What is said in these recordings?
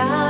Yeah.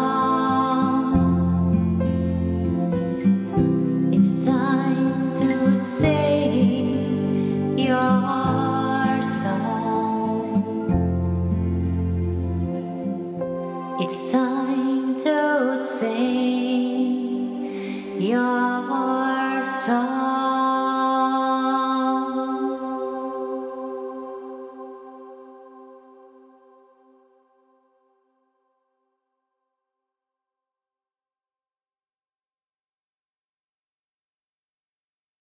sing your